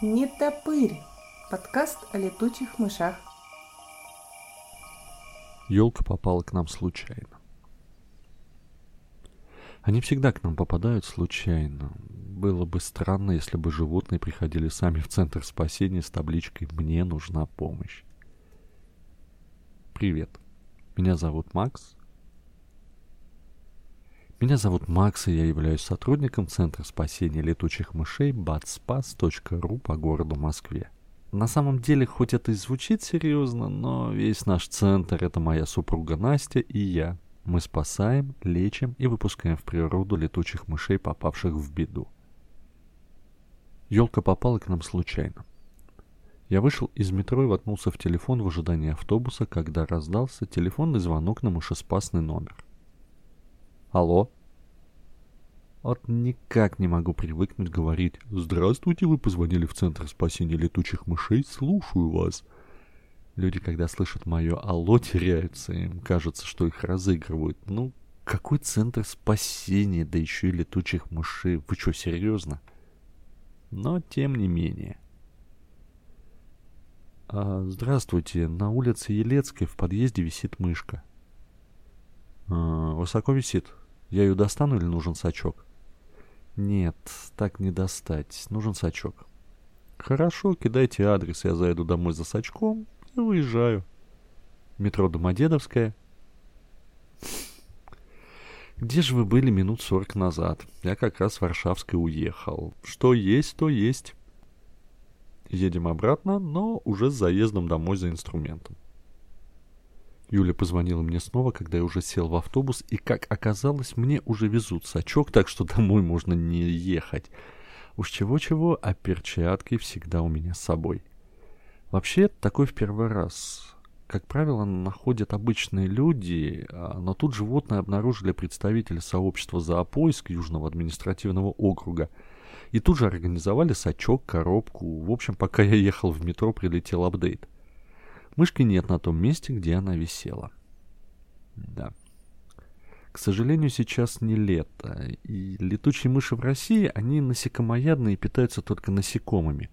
Не топырь. Подкаст о летучих мышах. Елка попала к нам случайно. Они всегда к нам попадают случайно. Было бы странно, если бы животные приходили сами в центр спасения с табличкой «Мне нужна помощь». Привет. Меня зовут Макс. Меня зовут Макс, и я являюсь сотрудником Центра спасения летучих мышей batspass.ru по городу Москве. На самом деле, хоть это и звучит серьезно, но весь наш центр — это моя супруга Настя и я. Мы спасаем, лечим и выпускаем в природу летучих мышей, попавших в беду. Елка попала к нам случайно. Я вышел из метро и воткнулся в телефон в ожидании автобуса, когда раздался телефонный звонок на мышеспасный номер. Алло? Вот никак не могу привыкнуть говорить «Здравствуйте, вы позвонили в Центр спасения летучих мышей, слушаю вас». Люди, когда слышат мое «Алло», теряются, им кажется, что их разыгрывают. Ну, какой Центр спасения, да еще и летучих мышей? Вы что, серьезно? Но тем не менее. А, здравствуйте, на улице Елецкой в подъезде висит мышка. А, высоко висит. Я ее достану или нужен сачок? Нет, так не достать. Нужен сачок. Хорошо, кидайте адрес, я зайду домой за сачком и выезжаю. Метро Домодедовская. Где же вы были минут сорок назад? Я как раз в Варшавской уехал. Что есть, то есть. Едем обратно, но уже с заездом домой за инструментом. Юля позвонила мне снова, когда я уже сел в автобус, и, как оказалось, мне уже везут сачок, так что домой можно не ехать. Уж чего-чего, а перчатки всегда у меня с собой. Вообще, такой в первый раз. Как правило, находят обычные люди, а, но тут животное обнаружили представители сообщества «Зоопоиск» Южного административного округа. И тут же организовали сачок, коробку. В общем, пока я ехал в метро, прилетел апдейт – Мышки нет на том месте, где она висела. Да. К сожалению, сейчас не лето, и летучие мыши в России, они насекомоядные и питаются только насекомыми.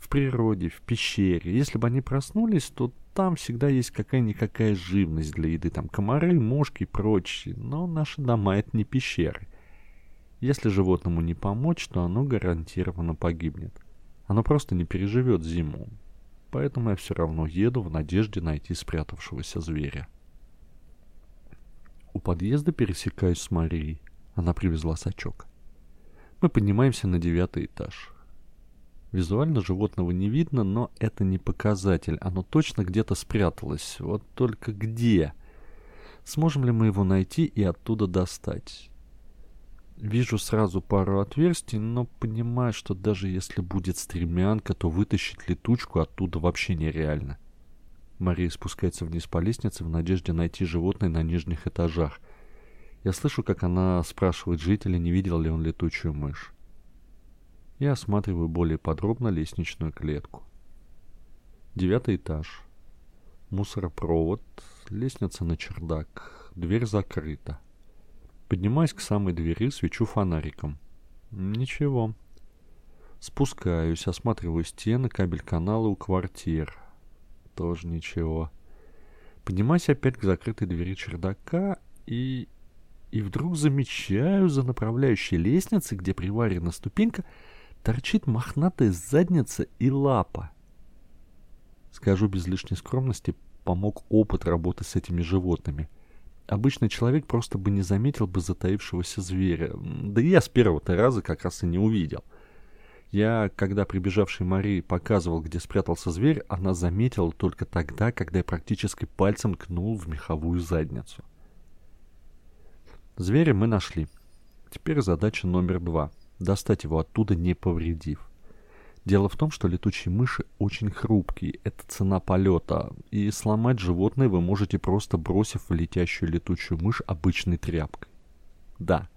В природе, в пещере. Если бы они проснулись, то там всегда есть какая-никакая живность для еды. Там комары, мошки и прочее. Но наши дома — это не пещеры. Если животному не помочь, то оно гарантированно погибнет. Оно просто не переживет зиму поэтому я все равно еду в надежде найти спрятавшегося зверя. У подъезда пересекаюсь с Марией. Она привезла сачок. Мы поднимаемся на девятый этаж. Визуально животного не видно, но это не показатель. Оно точно где-то спряталось. Вот только где? Сможем ли мы его найти и оттуда достать? Вижу сразу пару отверстий, но понимаю, что даже если будет стремянка, то вытащить летучку оттуда вообще нереально. Мария спускается вниз по лестнице в надежде найти животное на нижних этажах. Я слышу, как она спрашивает жителя, не видел ли он летучую мышь. Я осматриваю более подробно лестничную клетку. Девятый этаж. Мусоропровод, лестница на чердак, дверь закрыта. Поднимаюсь к самой двери, свечу фонариком. Ничего. Спускаюсь, осматриваю стены, кабель канала у квартир. Тоже ничего. Поднимаюсь опять к закрытой двери чердака и... И вдруг замечаю за направляющей лестницей, где приварена ступенька, торчит мохнатая задница и лапа. Скажу без лишней скромности, помог опыт работы с этими животными — обычный человек просто бы не заметил бы затаившегося зверя. Да и я с первого-то раза как раз и не увидел. Я, когда прибежавшей Марии показывал, где спрятался зверь, она заметила только тогда, когда я практически пальцем ткнул в меховую задницу. Зверя мы нашли. Теперь задача номер два — достать его оттуда, не повредив. Дело в том, что летучие мыши очень хрупкие, это цена полета, и сломать животное вы можете просто бросив в летящую летучую мышь обычной тряпкой. Да,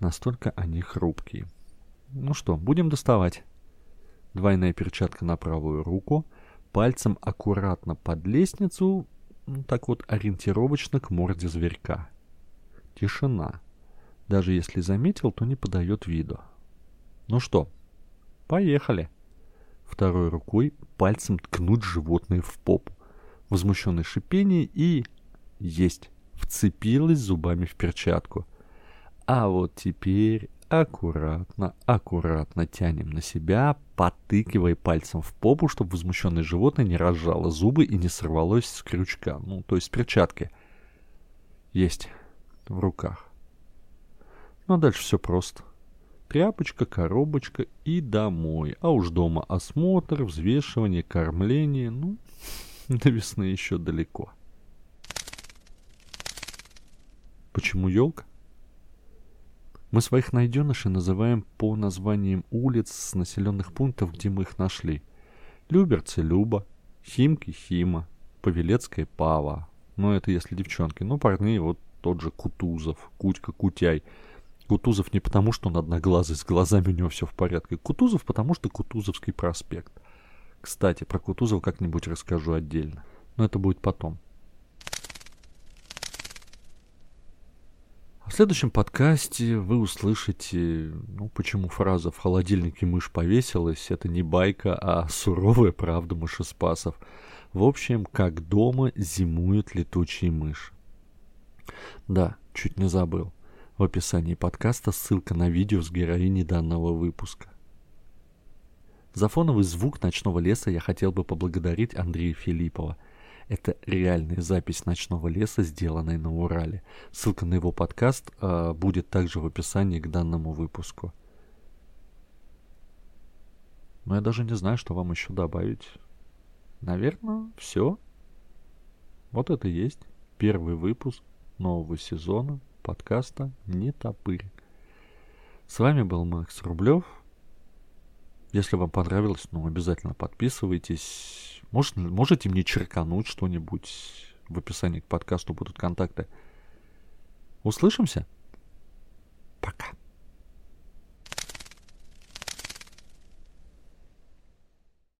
настолько они хрупкие. Ну что, будем доставать. Двойная перчатка на правую руку, пальцем аккуратно под лестницу, так вот ориентировочно к морде зверька. Тишина. Даже если заметил, то не подает виду. Ну что, Поехали. второй рукой пальцем ткнуть животное в попу. Возмущенное шипение и... Есть. Вцепилась зубами в перчатку. А вот теперь аккуратно, аккуратно тянем на себя, потыкивая пальцем в попу, чтобы возмущенное животное не разжало зубы и не сорвалось с крючка, ну, то есть перчатки. Есть в руках. Ну а дальше все просто. Тряпочка, коробочка и домой. А уж дома осмотр, взвешивание, кормление. Ну, до весны еще далеко. Почему елка? Мы своих найденышей называем по названиям улиц с населенных пунктов, где мы их нашли. Люберцы – Люба, Химки – Хима, Павелецкая – Пава. Ну, это если девчонки. Ну, парни, вот тот же Кутузов, Кутька, Кутяй. Кутузов не потому, что он одноглазый, с глазами у него все в порядке. Кутузов потому, что Кутузовский проспект. Кстати, про Кутузов как-нибудь расскажу отдельно. Но это будет потом. В следующем подкасте вы услышите, ну, почему фраза «в холодильнике мышь повесилась» — это не байка, а суровая правда мышеспасов. В общем, как дома зимуют летучие мыши. Да, чуть не забыл. В описании подкаста ссылка на видео с героиней данного выпуска. За фоновый звук ночного леса я хотел бы поблагодарить Андрея Филиппова – это реальная запись ночного леса, сделанная на Урале. Ссылка на его подкаст э, будет также в описании к данному выпуску. Но я даже не знаю, что вам еще добавить. Наверное, все. Вот это и есть первый выпуск нового сезона подкаста «Не топырь». С вами был Макс Рублев. Если вам понравилось, ну, обязательно подписывайтесь может, можете мне черкануть что-нибудь в описании к подкасту, будут контакты. Услышимся?